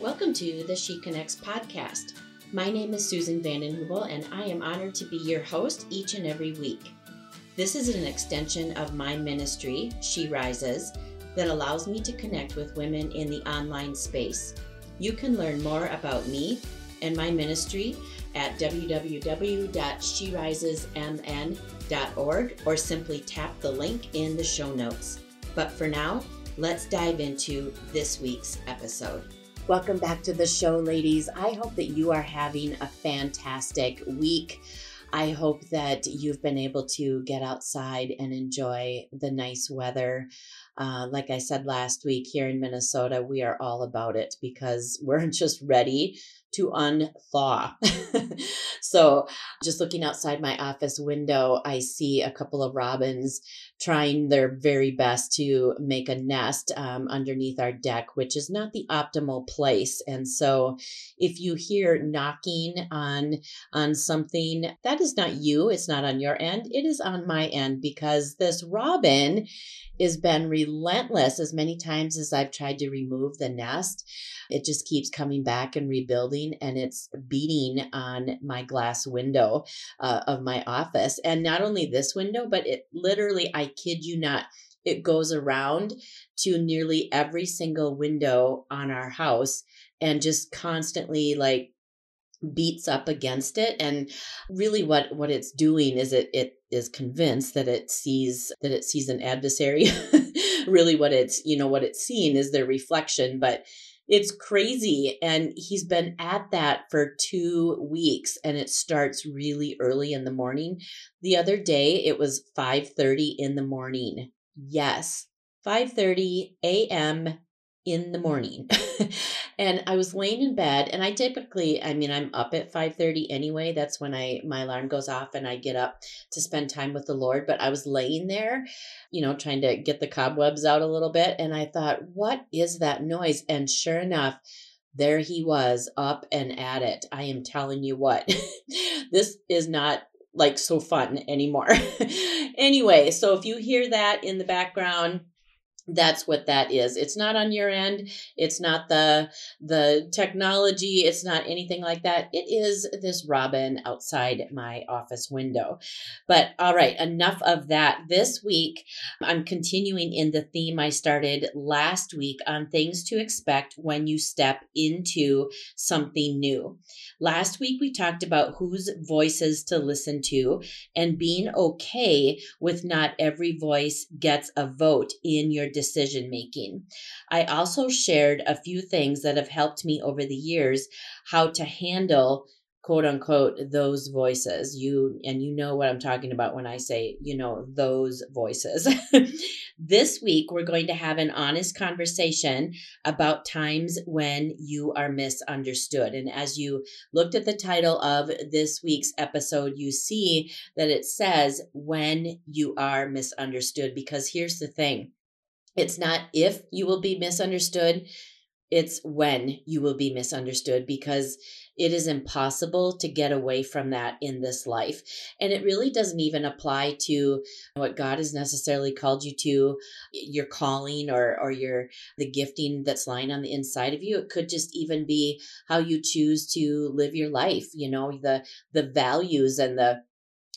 Welcome to the She Connects podcast. My name is Susan Vanden Heuvel, and I am honored to be your host each and every week. This is an extension of my ministry, She Rises, that allows me to connect with women in the online space. You can learn more about me and my ministry at www.sherisesmn.org or simply tap the link in the show notes. But for now, let's dive into this week's episode. Welcome back to the show, ladies. I hope that you are having a fantastic week. I hope that you've been able to get outside and enjoy the nice weather. Uh, like I said last week, here in Minnesota, we are all about it because we're just ready to unthaw. so, just looking outside my office window, I see a couple of robins trying their very best to make a nest um, underneath our deck, which is not the optimal place. And so, if you hear knocking on on something, that is not you. It's not on your end. It is on my end because this robin has been relentless as many times as I've tried to remove the nest. It just keeps coming back and rebuilding, and it's beating on my glass window uh, of my office. And not only this window, but it literally, I kid you not, it goes around to nearly every single window on our house and just constantly like beats up against it. And really what what it's doing is it it is convinced that it sees that it sees an adversary. Really what it's you know what it's seeing is their reflection but it's crazy and he's been at that for 2 weeks and it starts really early in the morning. The other day it was 5:30 in the morning. Yes 5:30 a.m in the morning. and I was laying in bed and I typically I mean I'm up at 5:30 anyway. That's when I my alarm goes off and I get up to spend time with the Lord, but I was laying there, you know, trying to get the cobwebs out a little bit and I thought, "What is that noise?" And sure enough, there he was up and at it. I am telling you what. this is not like so fun anymore. anyway, so if you hear that in the background, that's what that is. It's not on your end. It's not the the technology. It's not anything like that. It is this robin outside my office window. But all right enough of that. This week i'm continuing in the theme i started last week on things to expect when you step into something new. Last week we talked about whose voices to listen to and being okay with not every voice gets a vote in your decision making. I also shared a few things that have helped me over the years how to handle quote unquote those voices. You and you know what i'm talking about when i say you know those voices. This week we're going to have an honest conversation about times when you are misunderstood. And as you looked at the title of this week's episode you see that it says when you are misunderstood. Because here's the thing it's not if you will be misunderstood, it's when you will be misunderstood because it is impossible to get away from that in this life. And it really doesn't even apply to what God has necessarily called you to, your calling or or your the gifting that's lying on the inside of you. It could just even be how you choose to live your life, you know, the the values and the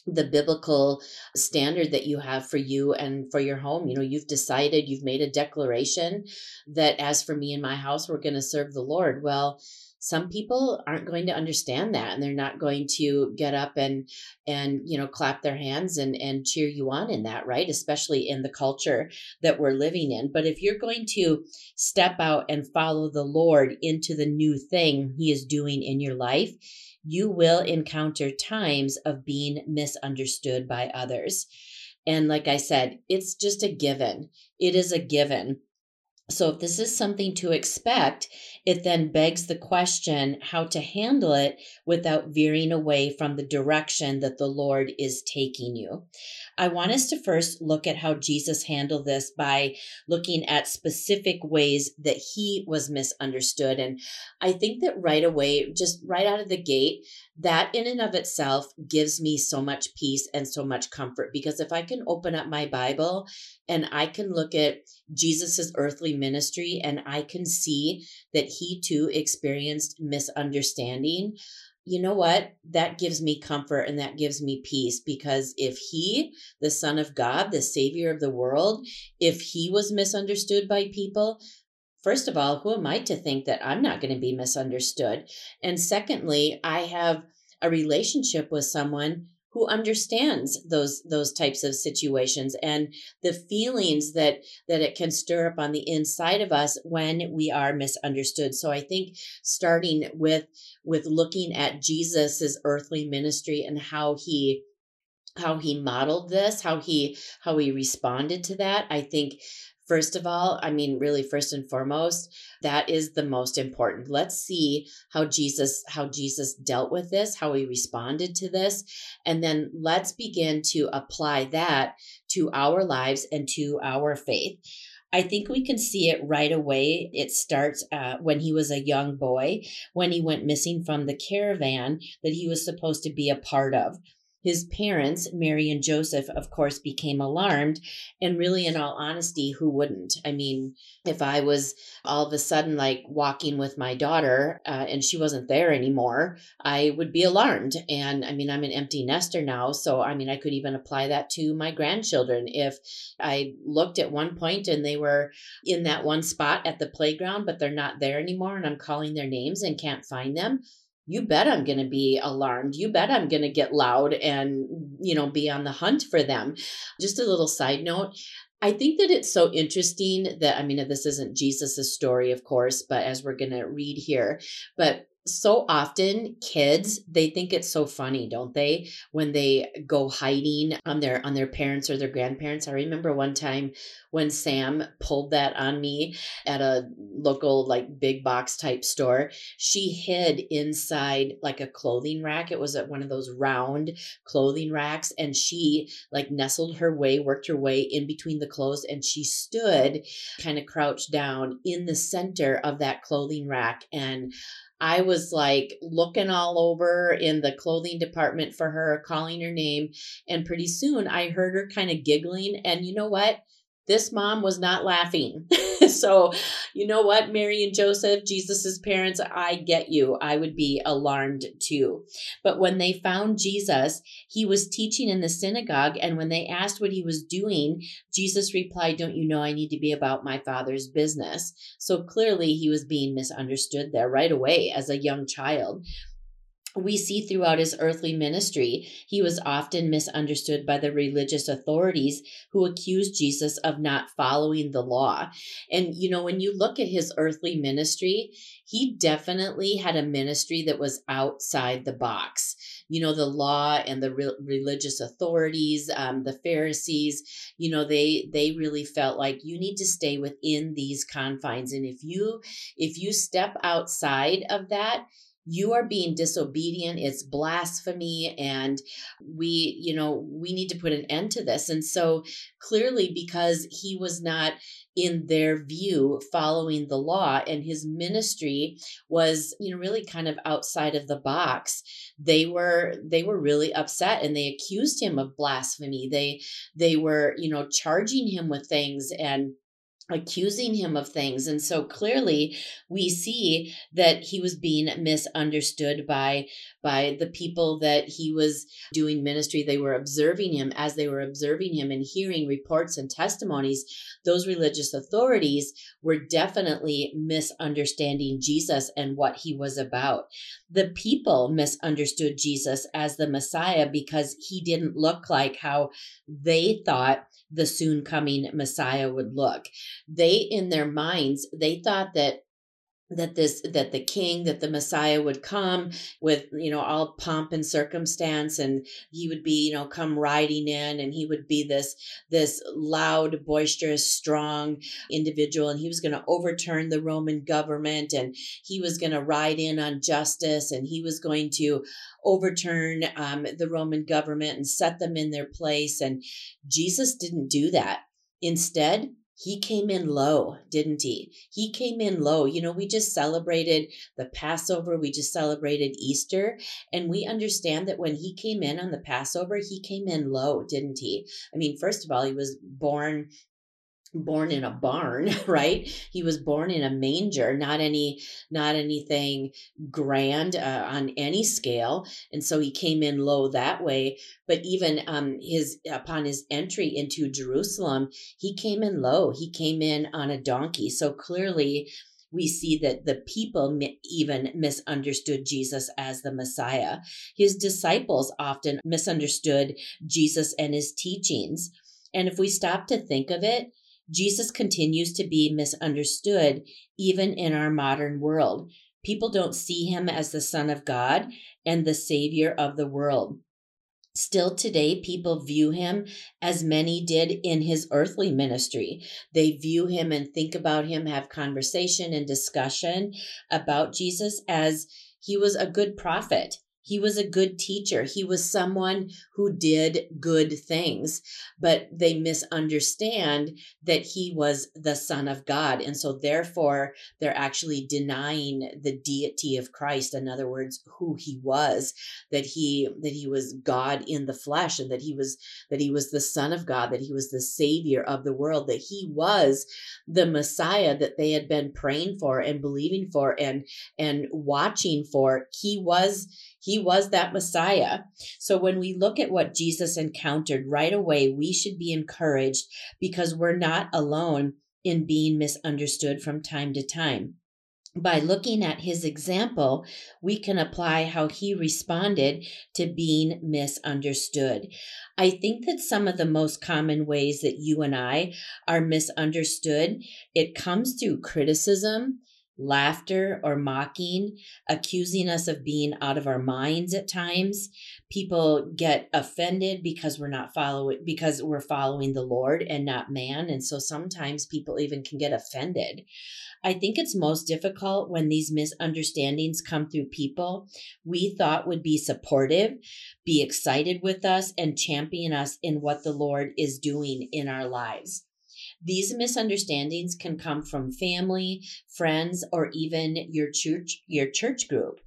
the biblical standard that you have for you and for your home. You know, you've decided, you've made a declaration that as for me and my house, we're going to serve the Lord. Well, some people aren't going to understand that and they're not going to get up and and you know clap their hands and and cheer you on in that right especially in the culture that we're living in but if you're going to step out and follow the lord into the new thing he is doing in your life you will encounter times of being misunderstood by others. And like I said, it's just a given. It is a given. So, if this is something to expect, it then begs the question how to handle it without veering away from the direction that the Lord is taking you. I want us to first look at how Jesus handled this by looking at specific ways that he was misunderstood. And I think that right away, just right out of the gate, that in and of itself gives me so much peace and so much comfort because if I can open up my Bible and I can look at Jesus's earthly ministry and I can see that he too experienced misunderstanding, you know what? That gives me comfort and that gives me peace because if he, the Son of God, the Savior of the world, if he was misunderstood by people, first of all, who am I to think that I'm not going to be misunderstood? And secondly, I have a relationship with someone who understands those those types of situations and the feelings that that it can stir up on the inside of us when we are misunderstood. So i think starting with with looking at jesus's earthly ministry and how he how he modeled this how he how he responded to that i think First of all, I mean, really, first and foremost, that is the most important. Let's see how Jesus, how Jesus dealt with this, how he responded to this, and then let's begin to apply that to our lives and to our faith. I think we can see it right away. It starts uh, when he was a young boy, when he went missing from the caravan that he was supposed to be a part of. His parents, Mary and Joseph, of course, became alarmed. And really, in all honesty, who wouldn't? I mean, if I was all of a sudden like walking with my daughter uh, and she wasn't there anymore, I would be alarmed. And I mean, I'm an empty nester now. So, I mean, I could even apply that to my grandchildren. If I looked at one point and they were in that one spot at the playground, but they're not there anymore, and I'm calling their names and can't find them, you bet I'm going to be alarmed. You bet I'm going to get loud and, you know, be on the hunt for them. Just a little side note. I think that it's so interesting that, I mean, this isn't Jesus's story, of course, but as we're going to read here, but so often kids they think it's so funny don't they? When they go hiding on their on their parents or their grandparents. I remember one time when sam pulled that on me at a local like big box type store. She hid inside like a clothing rack. It was at one of those round clothing racks and she like nestled her way worked her way in between the clothes and she stood kind of crouched down in the center of that clothing rack and I was like looking all over in the clothing department for her, calling her name. And pretty soon I heard her kind of giggling. And you know what? This mom was not laughing. so, you know what, Mary and Joseph, Jesus's parents, I get you. I would be alarmed too. But when they found Jesus, he was teaching in the synagogue. And when they asked what he was doing, Jesus replied, Don't you know I need to be about my father's business? So clearly he was being misunderstood there right away as a young child we see throughout his earthly ministry, he was often misunderstood by the religious authorities who accused Jesus of not following the law. And, you know, when you look at his earthly ministry, he definitely had a ministry that was outside the box. You know, the law and the re- religious authorities, um, the Pharisees, you know, they they really felt like you need to stay within these confines. And if you if you step outside of that, you are being disobedient it's blasphemy and we you know we need to put an end to this. And so clearly because he was not in their view following the law and his ministry was you know really kind of outside of the box they were they were really upset and they accused him of blasphemy. They they were you know charging him with things and accusing him of things. And so clearly we see that he was being misunderstood by by the people that he was doing ministry. They were observing him as they were observing him and hearing reports and testimonies. Those religious authorities were definitely misunderstanding Jesus and what he was about. The people misunderstood Jesus as the Messiah because he didn't look like how they thought the soon coming Messiah would look. They, in their minds, they thought that that this that the king that the messiah would come with you know all pomp and circumstance and he would be you know come riding in and he would be this this loud boisterous strong individual and he was going to overturn the roman government and he was going to ride in on justice and he was going to overturn um, the roman government and set them in their place and jesus didn't do that. Instead he came in low, didn't he? He came in low. You know, we just celebrated the Passover, we just celebrated Easter, and we understand that when he came in on the Passover, he came in low, didn't he? I mean, first of all, he was born born in a barn right? He was born in a manger not any not anything grand uh, on any scale. And so he came in low that way. But even um his upon his entry into jerusalem he came in low. He came in on a donkey. So clearly we see that the people even misunderstood Jesus as the Messiah. His disciples often misunderstood Jesus and his teachings. And if we stop to think of it, Jesus continues to be misunderstood even in our modern world. People don't see him as the Son of God and the Savior of the world. Still today, people view him as many did in his earthly ministry. They view him and think about him, have conversation and discussion about Jesus as he was a good prophet. He was a good teacher. He was someone who did good things, but they misunderstand that he was the Son of God. And so, therefore, they're actually denying the deity of Christ. In other words, who he was, that he that he was God in the flesh, and that he was that he was the Son of God, that he was the Savior of the world, that he was the Messiah that they had been praying for and believing for and and watching for. He was he was that Messiah. So when we look at what Jesus encountered right away, we should be encouraged because we're not alone in being misunderstood from time to time. By looking at his example, we can apply how he responded to being misunderstood. I think that some of the most common ways that you and I are misunderstood, it comes through criticism, laughter or mocking, accusing us of being out of our minds at times. People get offended because we're not following because we're following the Lord and not man, and so sometimes people even can get offended. I think it's most difficult when these misunderstandings come through people we thought would be supportive, be excited with us, and champion us in what the Lord is doing in our lives. These misunderstandings can come from family, friends, or even your church, your church group.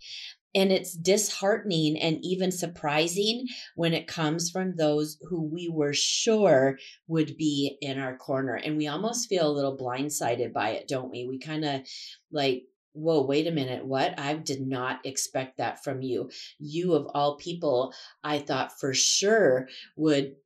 And it's disheartening and even surprising when it comes from those who we were sure would be in our corner. And we almost feel a little blindsided by it, don't we? We kind of like, whoa, wait a minute, what? I did not expect that from you. You, of all people, I thought for sure would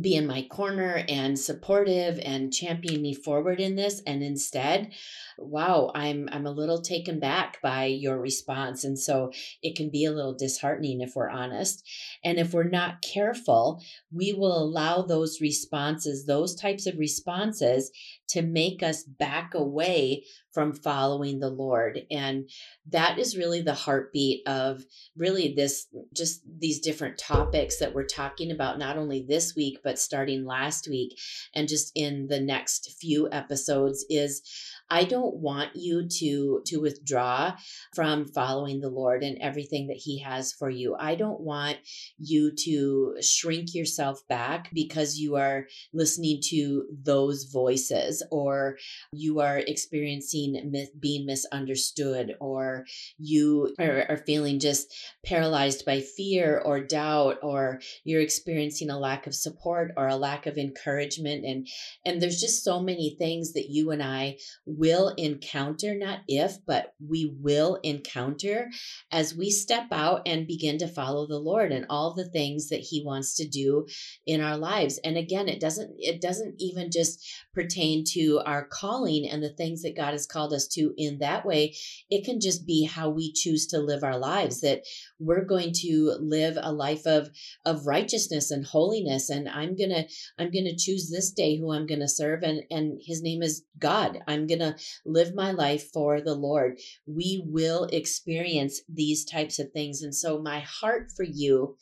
be in my corner and supportive and champion me forward in this and instead wow i'm i'm a little taken back by your response and so it can be a little disheartening if we're honest. And if we're not careful we will allow those responses those types of responses to make us back away from following the Lord. And that is really the heartbeat of really this, just these different topics that we're talking about, not only this week, but starting last week and just in the next few episodes is I don't want you to to withdraw from following the Lord and everything that he has for you. I don't want you to shrink yourself back because you are listening to those voices or you are experiencing being misunderstood or you are, are feeling just paralyzed by fear or doubt or you're experiencing a lack of support or a lack of encouragement and and there's just so many things that you and I will encounter, not if, but we will encounter as we step out and begin to follow the Lord and all the things that he wants to do in our lives. And again, it doesn't it doesn't even just pertain to our calling and the things that God has called us to in that way. It can just be how we choose to live our lives that we're going to live a life of of righteousness and holiness and I'm going to I'm going to choose this day who I'm going to serve and and his name is God. I'm going to live my life for the Lord. We will experience these types of things. And so, my heart for you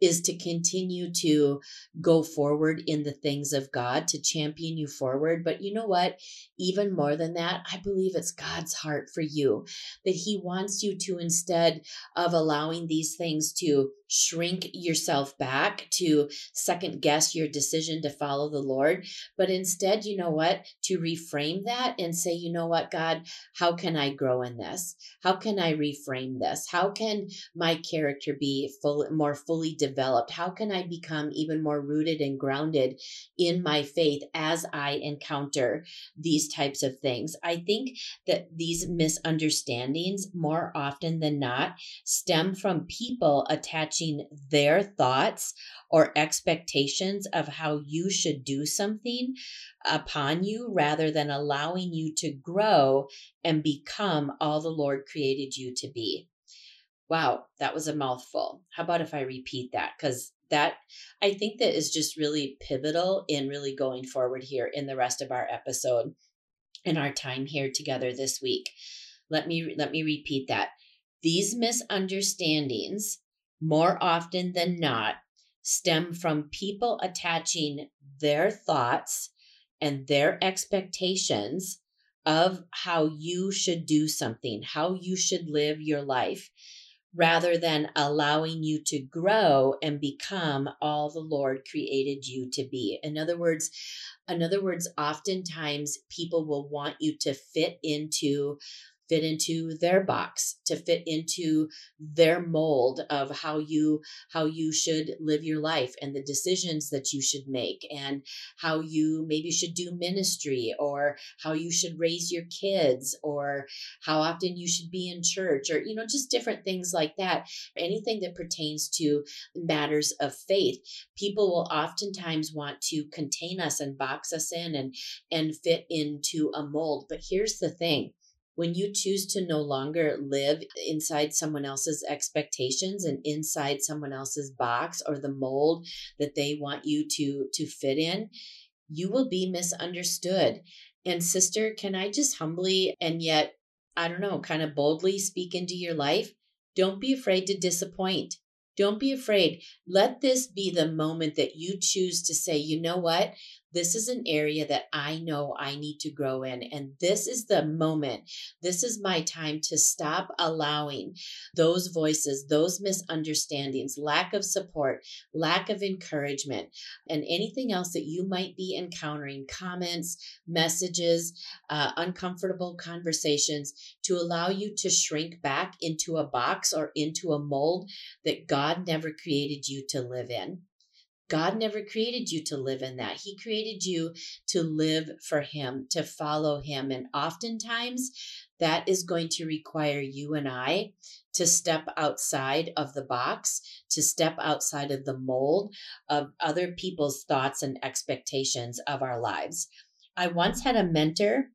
is to continue to go forward in the things of God, to champion you forward. But you know what? Even more than that, I believe it's God's heart for you that He wants you to, instead of allowing these things to shrink yourself back, to second guess your decision to follow the Lord, but instead, you know what? To reframe that and say, you know what, God, how can I grow in this? How can I reframe this? How can my character be full, more fully developed? How can I become even more rooted and grounded in my faith as I encounter these types of things? I think that these misunderstandings, more often than not, stem from people attaching their thoughts or expectations of how you should do something upon you rather than allowing you to grow and become all the Lord created you to be. Wow, that was a mouthful. How about if I repeat that? Because that I think that is just really pivotal in really going forward here in the rest of our episode in our time here together this week. Let me let me repeat that. These misunderstandings more often than not stem from people attaching their thoughts and their expectations of how you should do something, how you should live your life, rather than allowing you to grow and become all the Lord created you to be. In other words, in other words, oftentimes people will want you to fit into fit into their box to fit into their mold of how you how you should live your life and the decisions that you should make and how you maybe should do ministry or how you should raise your kids or how often you should be in church or you know just different things like that. Anything that pertains to matters of faith. People will oftentimes want to contain us and box us in and and fit into a mold. But here's the thing when you choose to no longer live inside someone else's expectations and inside someone else's box or the mold that they want you to to fit in you will be misunderstood and sister can i just humbly and yet i don't know kind of boldly speak into your life don't be afraid to disappoint don't be afraid. Let this be the moment that you choose to say, you know what? This is an area that I know I need to grow in. And this is the moment. This is my time to stop allowing those voices, those misunderstandings, lack of support, lack of encouragement, and anything else that you might be encountering comments, messages, uh, uncomfortable conversations to allow you to shrink back into a box or into a mold that God never created you to live in. God never created you to live in that. He created you to live for Him, to follow Him. And oftentimes, that is going to require you and I to step outside of the box, to step outside of the mold of other people's thoughts and expectations of our lives. I once had a mentor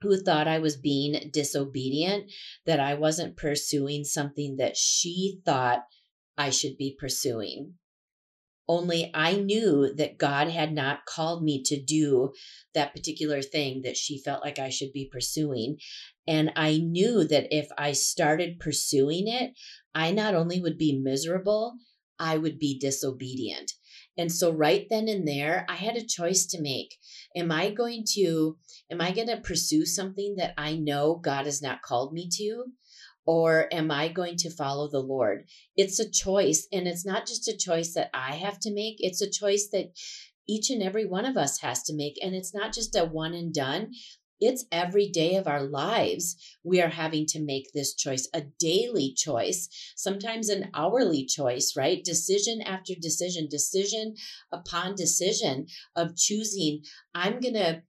who thought I was being disobedient, that I wasn't pursuing something that she thought I should be pursuing. Only I knew that God had not called me to do that particular thing that she felt like I should be pursuing. And I knew that if I started pursuing it, I not only would be miserable, I would be disobedient. And so right then and there, I had a choice to make. Am I going to am I going to pursue something that I know God has not called me to? Or am I going to follow the Lord? It's a choice. And it's not just a choice that I have to make, it's a choice that each and every one of us has to make. And it's not just a one and done. It's every day of our lives we are having to make this choice, a daily choice, sometimes an hourly choice, right? Decision after decision, decision upon decision of choosing, I'm going to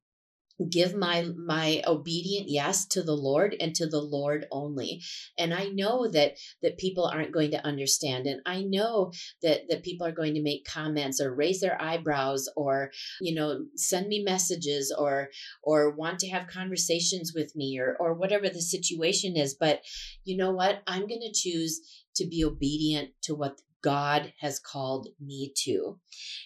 give my my obedient yes to the lord and to the lord only. And i know that that people aren't going to understand. And i know that that people are going to make comments or raise their eyebrows or you know send me messages or or want to have conversations with me or or whatever the situation is. But you know what? I'm going to choose to be obedient to what God has called me to.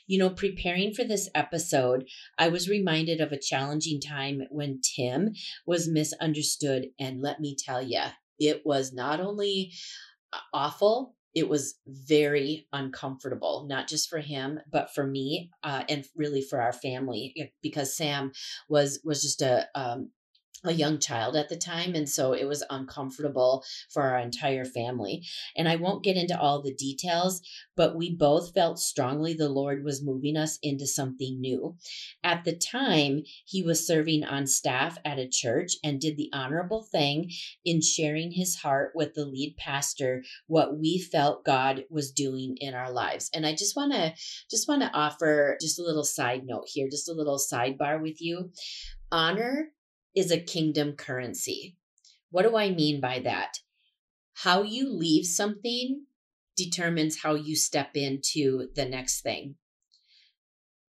You know, preparing for this episode, I was reminded of a challenging time when Tim was misunderstood. And let me tell you, it was not only uh, awful, it was very uncomfortable, not just for him, but for me, uh, and really for our family, because Sam was was just a um, a young child at the time and so it was uncomfortable for our entire family. And i won't get into all the details but we both felt strongly the lord was moving us into something new. At the time he was serving on staff at a church and did the honorable thing in sharing his heart with the lead pastor what we felt god was doing in our lives. And i just want to just want to offer just a little side note here just a little sidebar with you. Honor is a kingdom currency. What do I mean by that? How you leave something determines how you step into the next thing.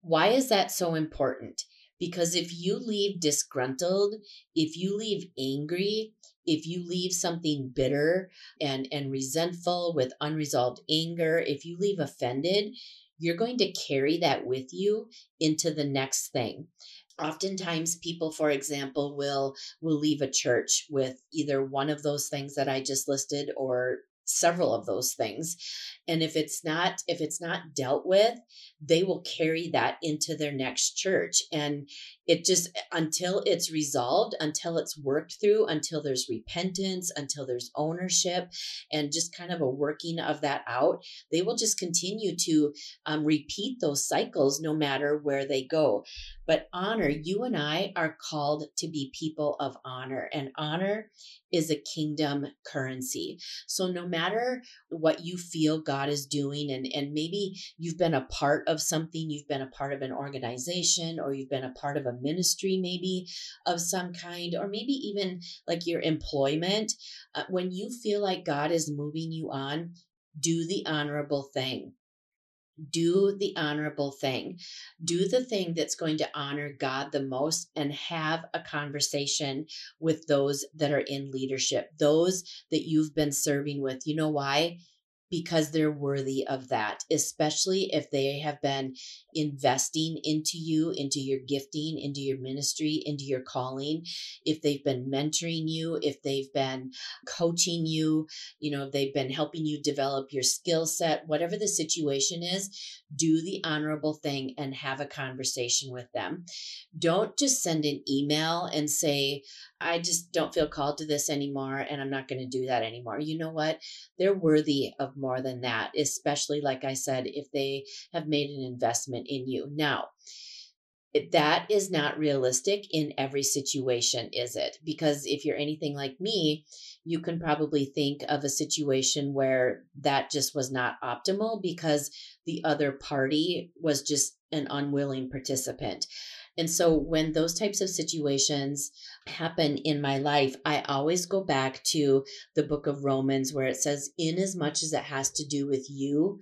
Why is that so important? Because if you leave disgruntled, if you leave angry, if you leave something bitter and, and resentful with unresolved anger, if you leave offended, you're going to carry that with you into the next thing oftentimes people for example will will leave a church with either one of those things that i just listed or several of those things. And if it's not if it's not dealt with they will carry that into their next church. And it just until it's resolved until it's worked through until there's repentance until there's ownership and just kind of a working of that out they will just continue to um, repeat those cycles no matter where they go. But honor you and i are called to be people of honor and honor is a kingdom currency so no matter what you feel god is doing and and maybe you've been a part of something you've been a part of an organization or you've been a part of a ministry, maybe of some kind, or maybe even like your employment, uh, when you feel like God is moving you on, do the honorable thing. Do the honorable thing. Do the thing that's going to honor God the most and have a conversation with those that are in leadership, those that you've been serving with. You know why? Because they're worthy of that, especially if they have been investing into you, into your gifting, into your ministry, into your calling. If they've been mentoring you, if they've been coaching you, you know, if they've been helping you develop your skill set, whatever the situation is, do the honorable thing and have a conversation with them. Don't just send an email and say, I just don't feel called to this anymore and I'm not going to do that anymore. You know what? They're worthy of more than that, especially, like I said, if they have made an investment in you. Now, that is not realistic in every situation, is it? Because if you're anything like me, you can probably think of a situation where that just was not optimal because the other party was just an unwilling participant. And so when those types of situations happen in my life, I always go back to the book of Romans where it says, In as much as it has to do with you,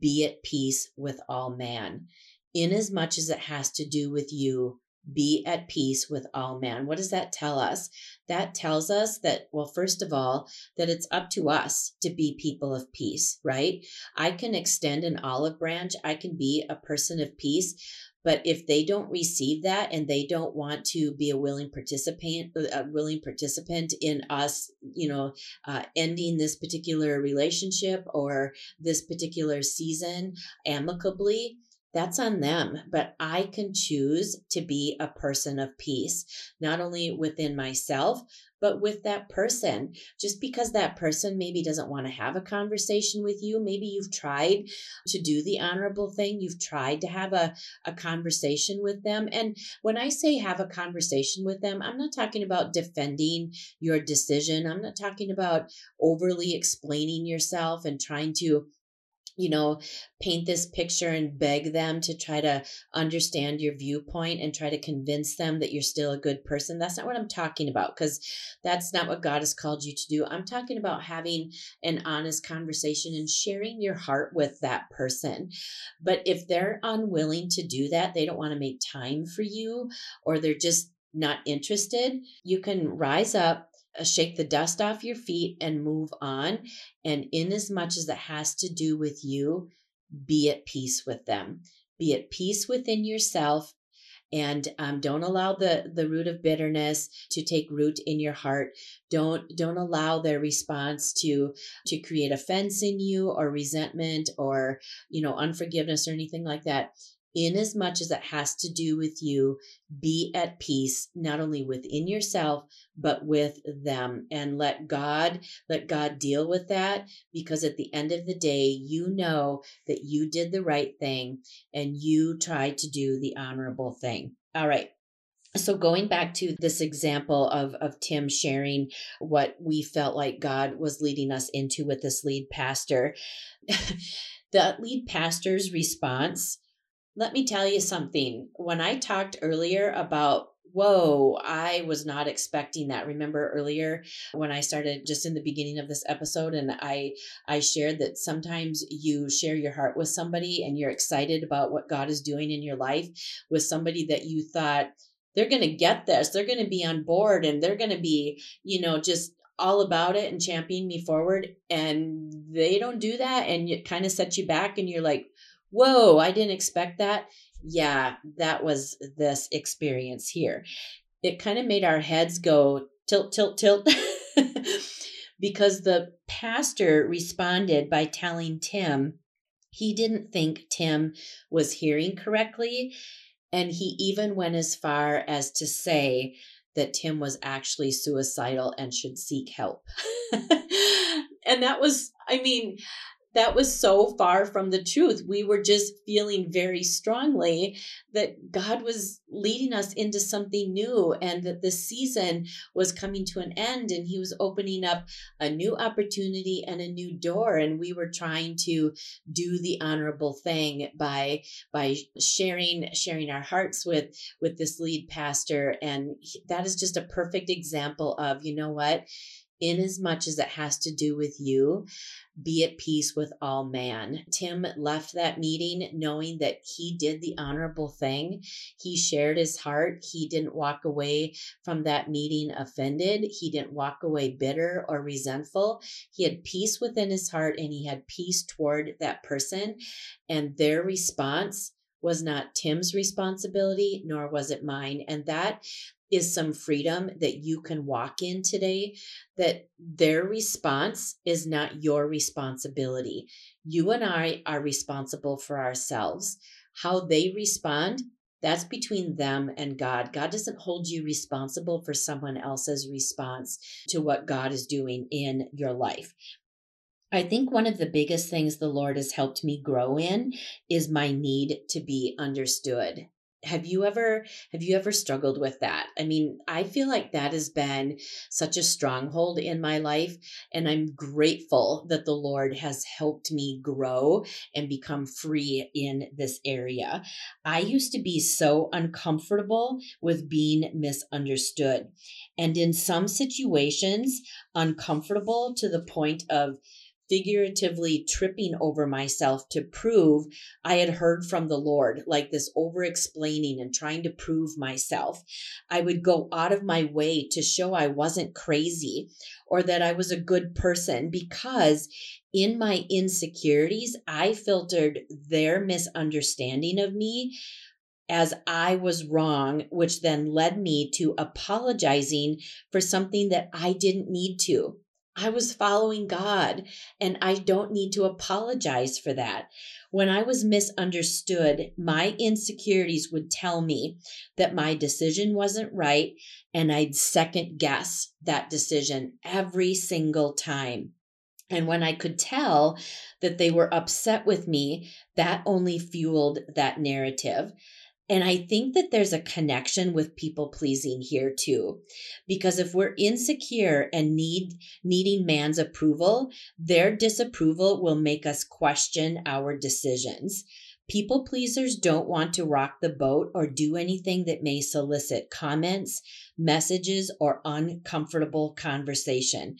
be at peace with all man. In as much as it has to do with you, be at peace with all man. What does that tell us? That tells us that, well, first of all, that it's up to us to be people of peace, right? I can extend an olive branch, I can be a person of peace, but if they don't receive that and they don't want to be a willing participant a willing participant in us you know uh, ending this particular relationship or this particular season amicably that's on them. But I can choose to be a person of peace, not only within myself, but with that person. Just because that person maybe doesn't want to have a conversation with you, maybe you've tried to do the honorable thing, you've tried to have a, a conversation with them. And when I say have a conversation with them, I'm not talking about defending your decision, I'm not talking about overly explaining yourself and trying to you know, paint this picture and beg them to try to understand your viewpoint and try to convince them that you're still a good person. That's not what I'm talking about because that's not what God has called you to do. I'm talking about having an honest conversation and sharing your heart with that person. But if they're unwilling to do that, they don't want to make time for you, or they're just not interested, you can rise up shake the dust off your feet and move on. And in as much as it has to do with you, be at peace with them. Be at peace within yourself and um, don't allow the the root of bitterness to take root in your heart don't don't allow their response to to create offense in you or resentment or you know unforgiveness or anything like that in as much as it has to do with you, be at peace, not only within yourself, but with them. And let God, let God deal with that because at the end of the day, you know that you did the right thing and you tried to do the honorable thing. All right. So going back to this example of of Tim sharing what we felt like God was leading us into with this lead pastor, the lead pastor's response let me tell you something. When I talked earlier about whoa i was not expecting that remember earlier when i started just in the beginning of this episode and i i shared that sometimes you share your heart with somebody and you're excited about what god is doing in your life with somebody that you thought they're going to get this they're going to be on board and they're going to be you know just all about it and champion me forward and they don't do that and it kind of sets you back and you're like whoa, I didn't expect that. Yeah, that was this experience here. It kind of made our heads go tilt, tilt, tilt. because the pastor responded by telling Tim he didn't think Tim was hearing correctly. And he even went as far as to say that Tim was actually suicidal and should seek help. and that was, I mean, that was so far from the truth. We were just feeling very strongly that God was leading us into something new and that the season was coming to an end and he was opening up a new opportunity and a new door. And we were trying to do the honorable thing by by sharing sharing our hearts with with this lead pastor. And that is just a perfect example of you know what in as much as it has to do with you, be at peace with all man. Tim left that meeting knowing that he did the honorable thing. He shared his heart. He didn't walk away from that meeting offended. He didn't walk away bitter or resentful. He had peace within his heart and he had peace toward that person. And their response was not Tim's responsibility, nor was it mine. And that is some freedom that you can walk in today that their response is not your responsibility. You and I are responsible for ourselves. How they respond, that's between them and God. God doesn't hold you responsible for someone else's response to what God is doing in your life. I think one of the biggest things the Lord has helped me grow in is my need to be understood. Have you ever have you ever struggled with that? I mean i feel like that has been such a stronghold in my life and i'm grateful that the lord has helped me grow and become free in this area. I used to be so uncomfortable with being misunderstood and in some situations uncomfortable to the point of figuratively tripping over myself to prove I had heard from the Lord, like this over explaining and trying to prove myself. I would go out of my way to show I wasn't crazy or that I was a good person because in my insecurities, I filtered their misunderstanding of me as I was wrong, which then led me to apologizing for something that I didn't need to. I was following God and I don't need to apologize for that. When I was misunderstood, my insecurities would tell me that my decision wasn't right and I'd second guess that decision every single time. And when I could tell that they were upset with me, that only fueled that narrative. And I think that there's a connection with people pleasing here too. Because if we're insecure and need needing man's approval, their disapproval will make us question our decisions. People pleasers don't want to rock the boat or do anything that may solicit comments, messages, or uncomfortable conversation.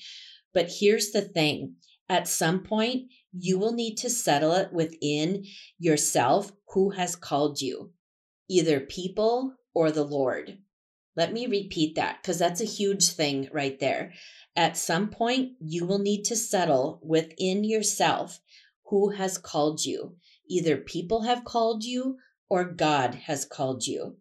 But here's the thing at some point, you will need to settle it within yourself who has called you either people or the Lord. Let me repeat that because that's a huge thing right there. At some point, you will need to settle within yourself who has called you. Either people have called you or God has called you.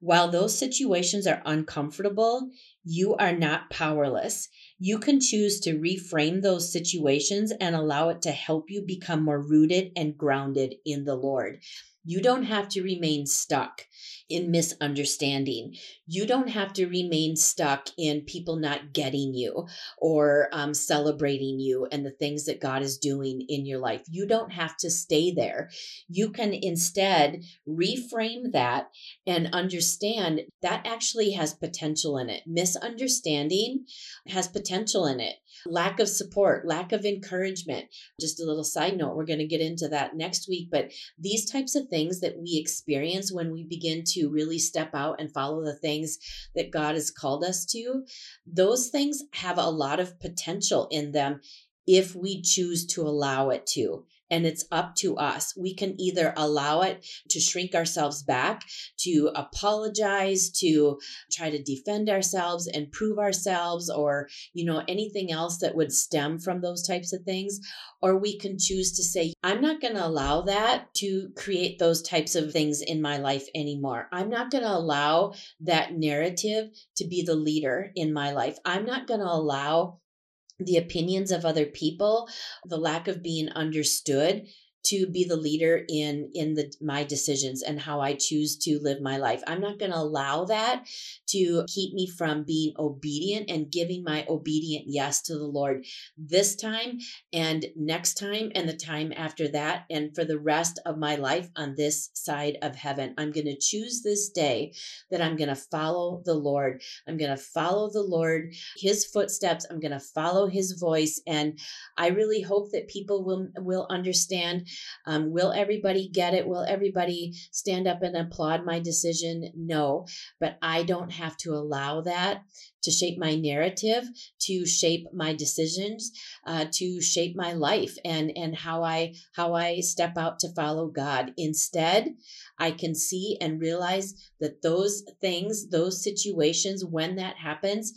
While those situations are uncomfortable, you are not powerless. You can choose to reframe those situations and allow it to help you become more rooted and grounded in the Lord. You don't have to remain stuck in misunderstanding. You don't have to remain stuck in people not getting you or um, celebrating you and the things that God is doing in your life. You don't have to stay there. You can instead reframe that and understand that actually has potential in it. Misunderstanding has potential in it lack of support, lack of encouragement. Just a little side note, we're going to get into that next week. But these types of things that we experience when we begin to really step out and follow the things that God has called us to, those things have a lot of potential in them if we choose to allow it to and it's up to us. We can either allow it to shrink ourselves back, to apologize, to try to defend ourselves and prove ourselves, or, you know, anything else that would stem from those types of things. Or we can choose to say, I'm not going to allow that to create those types of things in my life anymore. I'm not going to allow that narrative to be the leader in my life. I'm not going to allow the opinions of other people, the lack of being understood to be the leader in in the my decisions and how I choose to live my life. I'm not going to allow that to keep me from being obedient and giving my obedient yes to the Lord this time and next time and the time after that and for the rest of my life on this side of heaven. I'm going to choose this day that I'm going to follow the Lord. I'm going to follow the Lord, his footsteps. I'm going to follow his voice and I really hope that people will will understand um, will everybody get it? Will everybody stand up and applaud my decision? No, but I don't have to allow that to shape my narrative, to shape my decisions, uh, to shape my life and and how I how I step out to follow God. Instead, I can see and realize that those things, those situations, when that happens,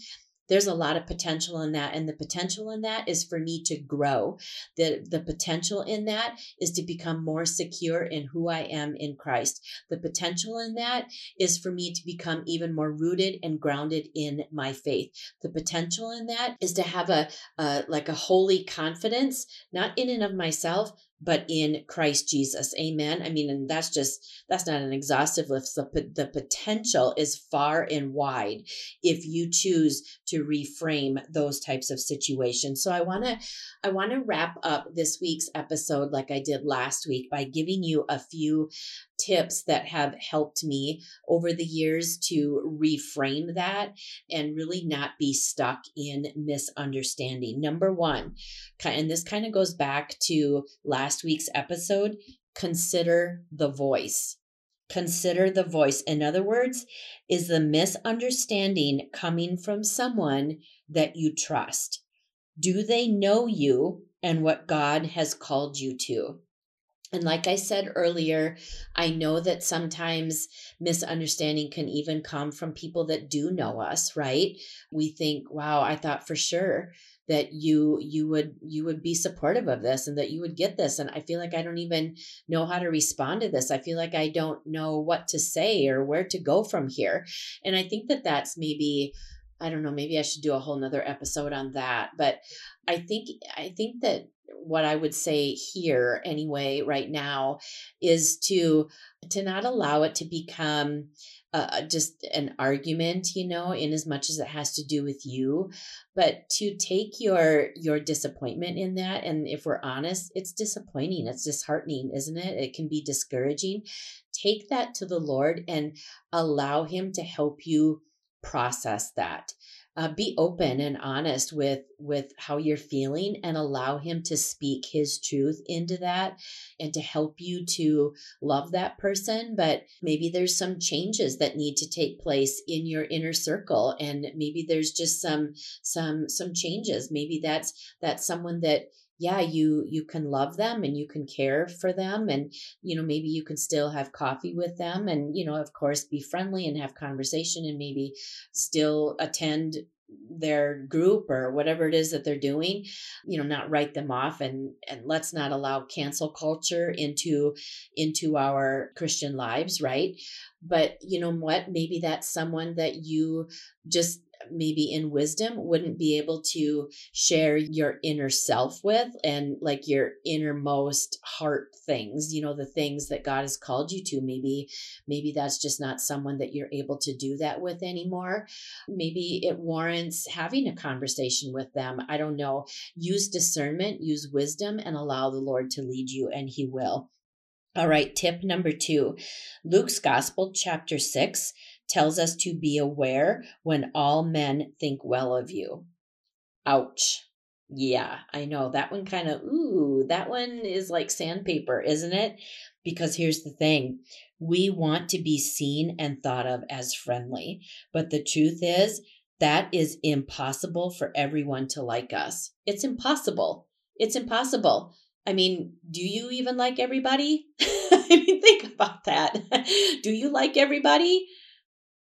there's a lot of potential in that and the potential in that is for me to grow. The the potential in that is to become more secure in who i am in christ. The potential in that is for me to become even more rooted and grounded in my faith. The potential in that is to have a, a like a holy confidence not in and of myself but in Christ Jesus. Amen. I mean, and that's just, that's not an exhaustive list. The, the potential is far and wide if you choose to reframe those types of situations. So I want to, I want to wrap up this week's episode like I did last week by giving you a few tips that have helped me over the years to reframe that and really not be stuck in misunderstanding. Number one, and this kind of goes back to last week's episode consider the voice. Consider the voice. In other words, is the misunderstanding coming from someone that you trust? Do they know you and what God has called you to? And like I said earlier, I know that sometimes misunderstanding can even come from people that do know us, right? We think, wow, I thought for sure that you you would you would be supportive of this and that you would get this. And i feel like i don't even know how to respond to this. I feel like i don't know what to say or where to go from here. And i think that that's maybe i don't know maybe i should do a whole nother episode on that. But i think i think that what I would say here anyway right now is to to not allow it to become uh, just an argument, you know, in as much as it has to do with you, but to take your your disappointment in that and if we're honest, it's disappointing, it's disheartening, isn't it? It can be discouraging. Take that to the Lord and allow him to help you process that uh, be open and honest with with how you're feeling and allow him to speak his truth into that and to help you to love that person. But maybe there's some changes that need to take place in your inner circle and maybe there's just some some some changes. Maybe that's that's someone that yeah you you can love them and you can care for them and you know maybe you can still have coffee with them and you know of course be friendly and have conversation and maybe still attend their group or whatever it is that they're doing you know not write them off and and let's not allow cancel culture into into our christian lives right? But you know what? Maybe that's someone that you just maybe in wisdom wouldn't be able to share your inner self with and like your innermost heart things you know the things that god has called you to. Maybe maybe that's just not someone that you're able to do that with anymore. Maybe it warrants having a conversation with them. I don't know. Use discernment use wisdom and allow the lord to lead you and he will. All right, tip number two. Luke's Gospel, chapter 6, tells us to be aware when all men think well of you. Ouch. Yeah, I know that one kind of, ooh, that one is like sandpaper, isn't it? Because here's the thing we want to be seen and thought of as friendly. But the truth is, that is impossible for everyone to like us. It's impossible. It's impossible. I mean, do you even like everybody? I mean, think about that. do you like everybody?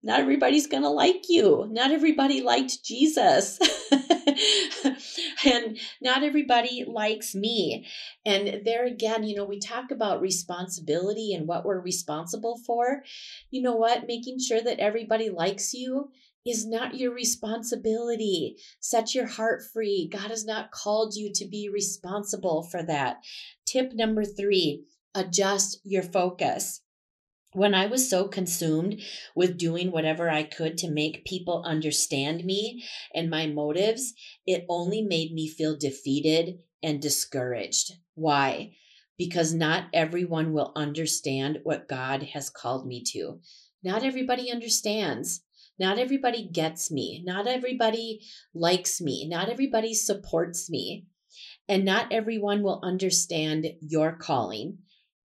Not everybody's going to like you. Not everybody liked Jesus. and not everybody likes me. And there again, you know, we talk about responsibility and what we're responsible for. You know what? Making sure that everybody likes you is not your responsibility. Set your heart free. God has not called you to be responsible for that. Tip number three adjust your focus when I was so consumed with doing whatever I could to make people understand me and my motives, it only made me feel defeated and discouraged. Why? Because not everyone will understand what God has called me to. Not everybody understands. Not everybody gets me. Not everybody likes me. Not everybody supports me. And not everyone will understand your calling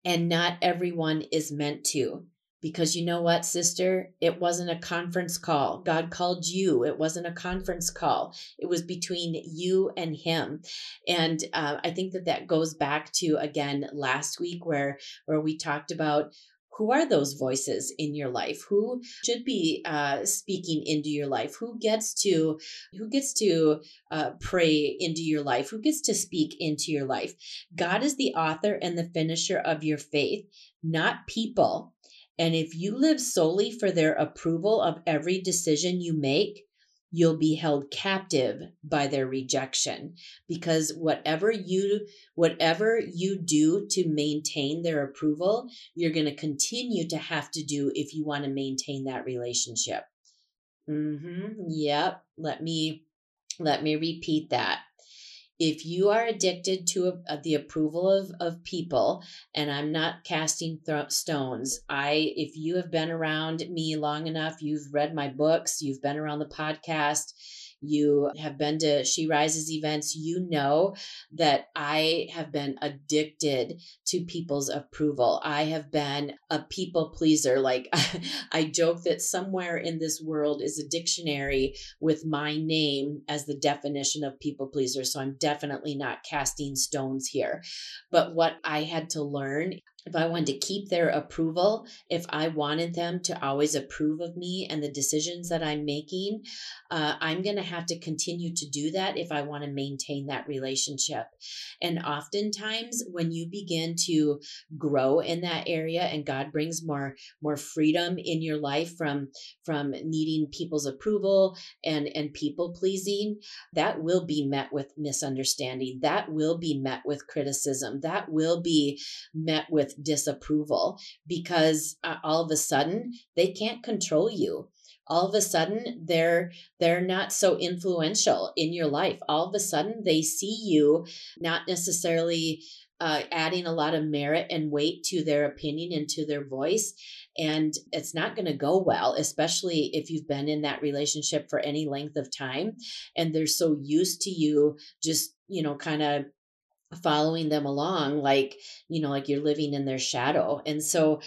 and not everyone is meant to. Because you know what, sister? It wasn't a conference call. God called you. It wasn't a conference call. It was between you and Him. And uh, I think that that goes back to again last week where where we talked about who are those voices in your life? Who should be uh, speaking into your life? Who gets to who gets to uh, pray into your life? Who gets to speak into your life? God is the author and the finisher of your faith not people. And if you live solely for their approval of every decision you make you'll be held captive by their rejection. Because whatever you whatever you do to maintain their approval you're going to continue to have to do if you want to maintain that relationship. Mhm yep. Let me let me repeat that if you are addicted to a, a, the approval of, of people and i'm not casting th- stones i if you have been around me long enough you've read my books you've been around the podcast you have been to She Rises events, you know that I have been addicted to people's approval. I have been a people pleaser. Like I joke that somewhere in this world is a dictionary with my name as the definition of people pleaser. So I'm definitely not casting stones here. But what I had to learn if I wanted to keep their approval, if I wanted them to always approve of me and the decisions that I'm making, uh, I'm going to have to continue to do that if I want to maintain that relationship. And oftentimes, when you begin to grow in that area, and God brings more more freedom in your life from from needing people's approval and and people pleasing, that will be met with misunderstanding. That will be met with criticism. That will be met with disapproval because uh, all of a sudden they can't control you. All of a sudden they're they're not so influential in your life. All of a sudden they see you not necessarily uh, adding a lot of merit and weight to their opinion and to their voice and it's not going to go well especially if you've been in that relationship for any length of time and they're so used to you just you know kind of following them along like you know like you're living in their shadow. And so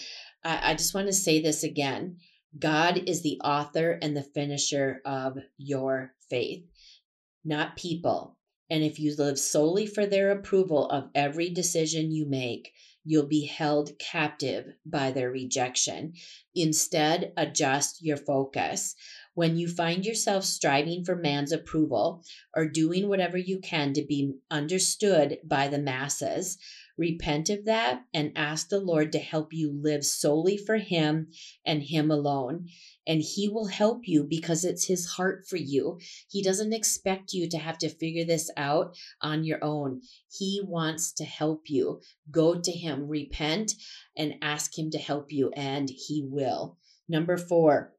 I, I just want to say this again god is the author and the finisher of your faith not people. And if you live solely for their approval of every decision you make you'll be held captive by their rejection. Instead adjust your focus when you find yourself striving for man's approval or doing whatever you can to be understood by the masses, Repent of that and ask the Lord to help you live solely for Him and Him alone. And He will help you because it's His heart for you. He doesn't expect you to have to figure this out on your own. He wants to help you. Go to Him, repent, and ask Him to help you, and He will. Number four,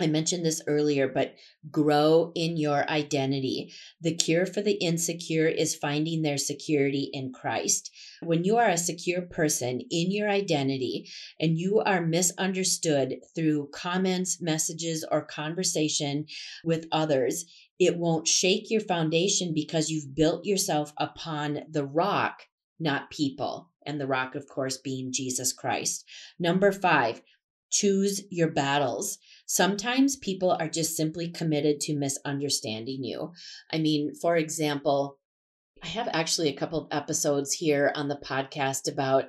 I mentioned this earlier, but grow in your identity. The cure for the insecure is finding their security in Christ. When you are a secure person in your identity and you are misunderstood through comments, messages, or conversation with others, it won't shake your foundation because you've built yourself upon the rock, not people. And the rock, of course, being Jesus Christ. Number five, choose your battles. Sometimes people are just simply committed to misunderstanding you. I mean, for example, I have actually a couple of episodes here on the podcast about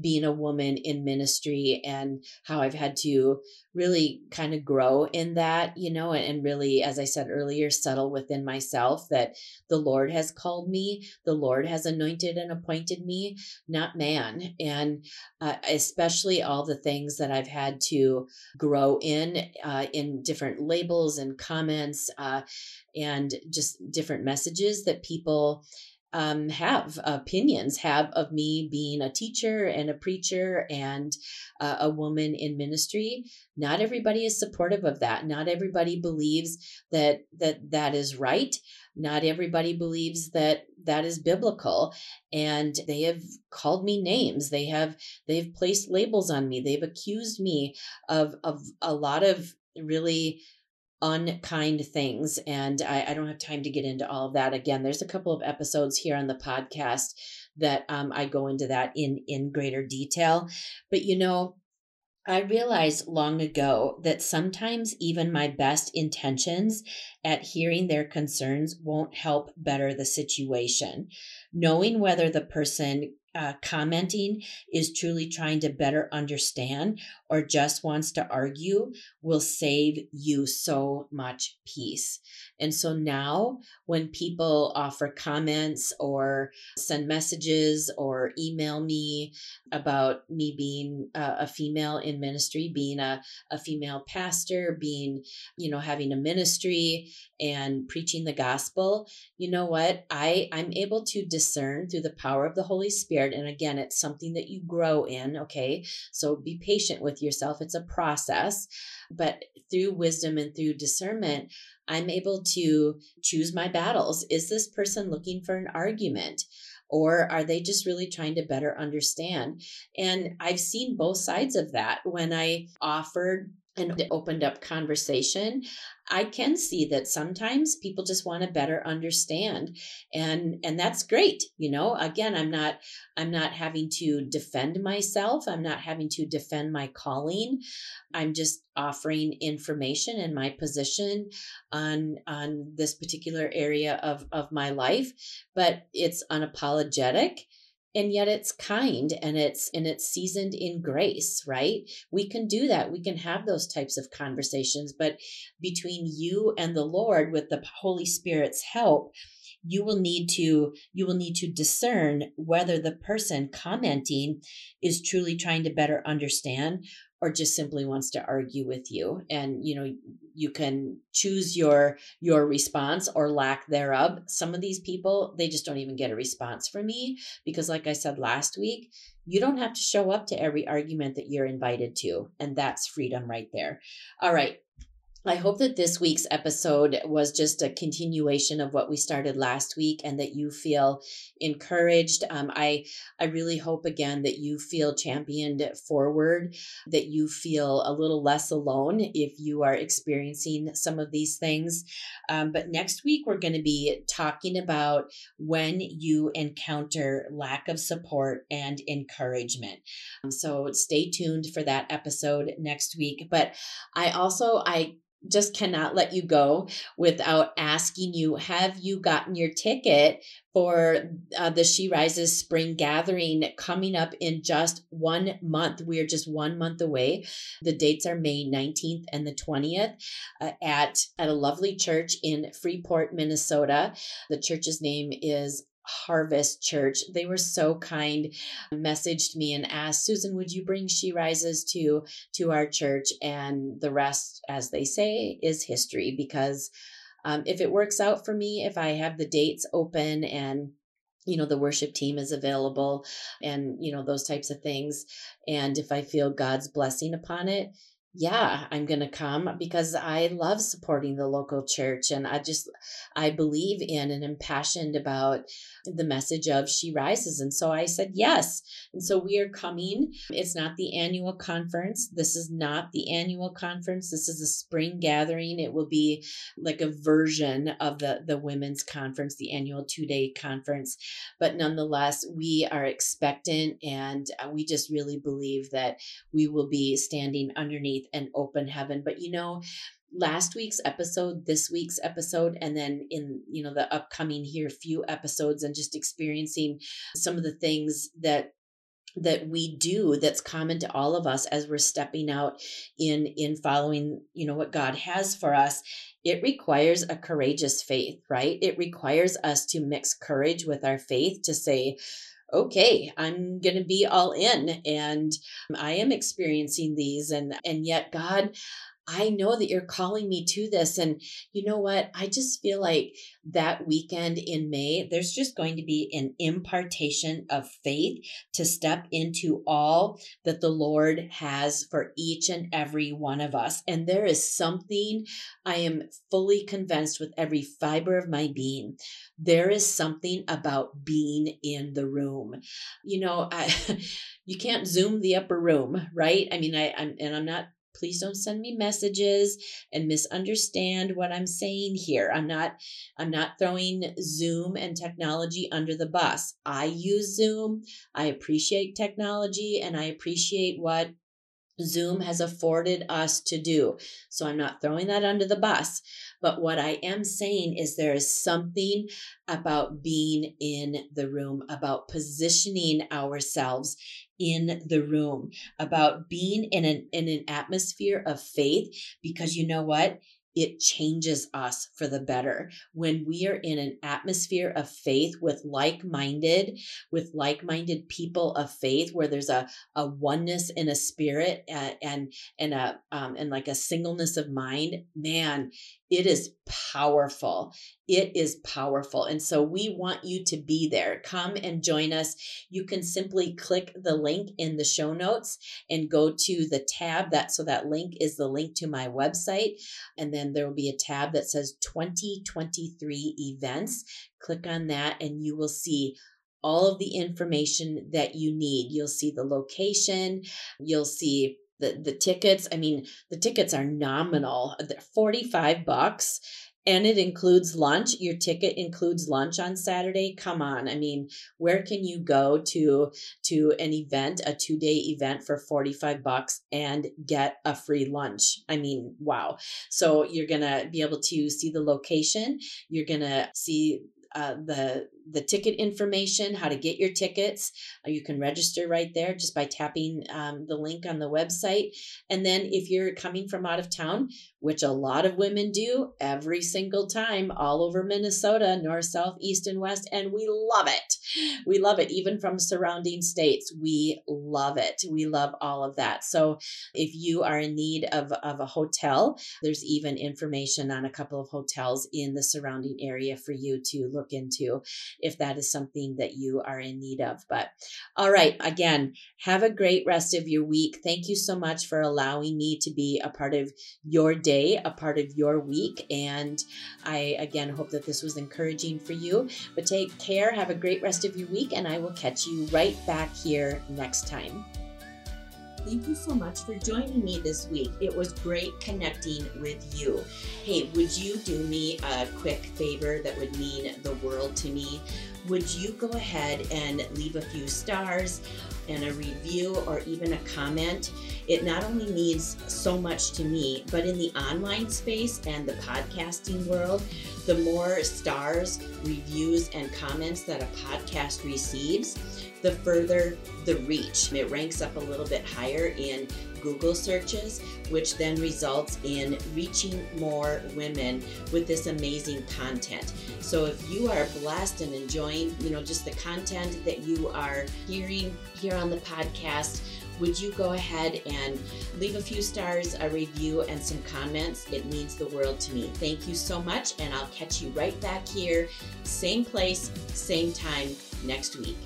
being a woman in ministry and how I've had to really kind of grow in that, you know, and, really, as I said earlier, settle within myself that the Lord has called me, the Lord has anointed and appointed me, not man. And uh, especially all the things that I've had to grow in, uh, in different labels and comments, uh, and just different messages that people um, have opinions have of me being a teacher and a preacher and uh, a woman in ministry. Not everybody is supportive of that. Not everybody believes that that that is right. Not everybody believes that that is biblical. And they have called me names. They have they've placed labels on me. They've accused me of of a lot of really unkind things. And I, I, don't have time to get into all of that. Again, there's a couple of episodes here on the podcast that um, I go into that in in greater detail. But you know, I realized long ago that sometimes even my best intentions at hearing their concerns won't help better the situation. Knowing whether the person uh, commenting is truly trying to better understand or just wants to argue will save you so much peace. And so now, when people offer comments or send messages or email me about me being a, female in ministry, being a, a female pastor, being, you know, having a ministry and preaching the gospel, you know what? I, I'm able to discern through the power of the Holy Spirit. And again, it's something that you grow in. Okay. So be patient with yourself. It's a process. But through wisdom and through discernment, I'm able to choose my battles. Is this person looking for an argument? Or are they just really trying to better understand? And I've seen both sides of that. When I offered and opened up conversation i can see that sometimes people just want to better understand and and that's great you know? Again i'm not i'm not having to defend myself i'm not having to defend my calling. I'm just offering information and my position on on this particular area of of my life but it's unapologetic and yet it's kind and it's and it's seasoned in grace right? We can do that. We can have those types of conversations but between you and the lord with the holy spirit's help you will need to you will need to discern whether the person commenting is truly trying to better understand or just simply wants to argue with you. And you know you can choose your your response or lack thereof. Some of these people they just don't even get a response from me because like i said last week you don't have to show up to every argument that you're invited to and that's freedom right there. All right I hope that this week's episode was just a continuation of what we started last week and that you feel encouraged. Um, I, I really hope again that you feel championed forward, that you feel a little less alone if you are experiencing some of these things. Um, but next week, we're going to be talking about when you encounter lack of support and encouragement. Um, so stay tuned for that episode next week. But I also, I just cannot let you go without asking you have you gotten your ticket for uh, the she rises spring gathering coming up in just one month? We are just one month away. The dates are may 19th and the 20th uh, at at a lovely church in freeport minnesota. The church's name is Harvest Church. They were so kind, messaged me and asked, Susan, would you bring She Rises to to our church? And the rest, as they say, is history because um, if it works out for me, if I have the dates open and you know the worship team is available and you know those types of things and if i feel god's blessing upon it yeah, I'm going to come because I love supporting the local church and I just I believe in and am passionate about the message of She Rises and so I said yes. And so we are coming. It's not the annual conference. This is not the annual conference. This is a spring gathering. It will be like a version of the the women's conference, the annual 2-day conference. But nonetheless, we are expectant and uh, we just really believe that we will be standing underneath an open heaven. But you know, last week's episode, this week's episode, and then in you know the upcoming here few episodes, and just experiencing some of the things that that we do that's common to all of us as we're stepping out in in following you know what god has for us it requires a courageous faith right it requires us to mix courage with our faith to say okay i'm going to be all in and um, i am experiencing these and and yet god I know that you're calling me to this. And you know what? I just feel like that weekend in May, there's just going to be an impartation of faith to step into all that the Lord has for each and every one of us. And there is something I am fully convinced with every fiber of my being. There is something about being in the room. You know, I, you can't zoom the upper room, right? I mean, I, I'm, and I'm not please don't send me messages and misunderstand what i'm saying here i'm not i'm not throwing zoom and technology under the bus i use zoom i appreciate technology and i appreciate what Zoom has afforded us to do. So I'm not throwing that under the bus. But what I am saying is there is something about being in the room, about positioning ourselves in the room, about being in an in an atmosphere of faith because you know what? It changes us for the better when we are in an atmosphere of faith with like-minded with like-minded people of faith where there's a, a oneness in a spirit and and, and a um, and like a singleness of mind man it is powerful. It is powerful. And so we want you to be there. Come and join us. You can simply click the link in the show notes and go to the tab that so that link is the link to my website and then there will be a tab that says 2023 events. Click on that and you will see all of the information that you need. You'll see the location, you'll see the the tickets i mean the tickets are nominal They're 45 bucks and it includes lunch. Your ticket includes lunch on saturday? Come on. I mean where can you go to to an event a two day event for 45 bucks and get a free lunch? I mean wow. So you're gonna be able to see the location. You're gonna see uh, the the ticket information, how to get your tickets. Uh, you can register right there just by tapping um, the link on the website. And then if you're coming from out of town, which a lot of women do every single time all over Minnesota, north, south, east, and west, and we love it. We love it, even from surrounding states. We love it. We love all of that. So if you are in need of, of a hotel, there's even information on a couple of hotels in the surrounding area for you to look into if that is something that you are in need of. But all right, again, have a great rest of your week. Thank you so much for allowing me to be a part of your day, a part of your week. And I again hope that this was encouraging for you. But take care, have a great rest of your week, and I will catch you right back here next time. Thank you so much for joining me this week. It was great connecting with you. Hey, would you do me a quick favor that would mean the world to me? Would you go ahead and leave a few stars and a review or even a comment? It not only means so much to me, but in the online space and the podcasting world, The more stars, reviews, and comments that a podcast receives, the further the reach. It ranks up a little bit higher in Google searches, which then results in reaching more women with this amazing content. So if you are blessed and enjoying, you know, just the content that you are hearing here on the podcast, would you go ahead and leave a few stars, a review, and some comments? It means the world to me. Thank you so much, and I'll catch you right back here, same place, same time next week.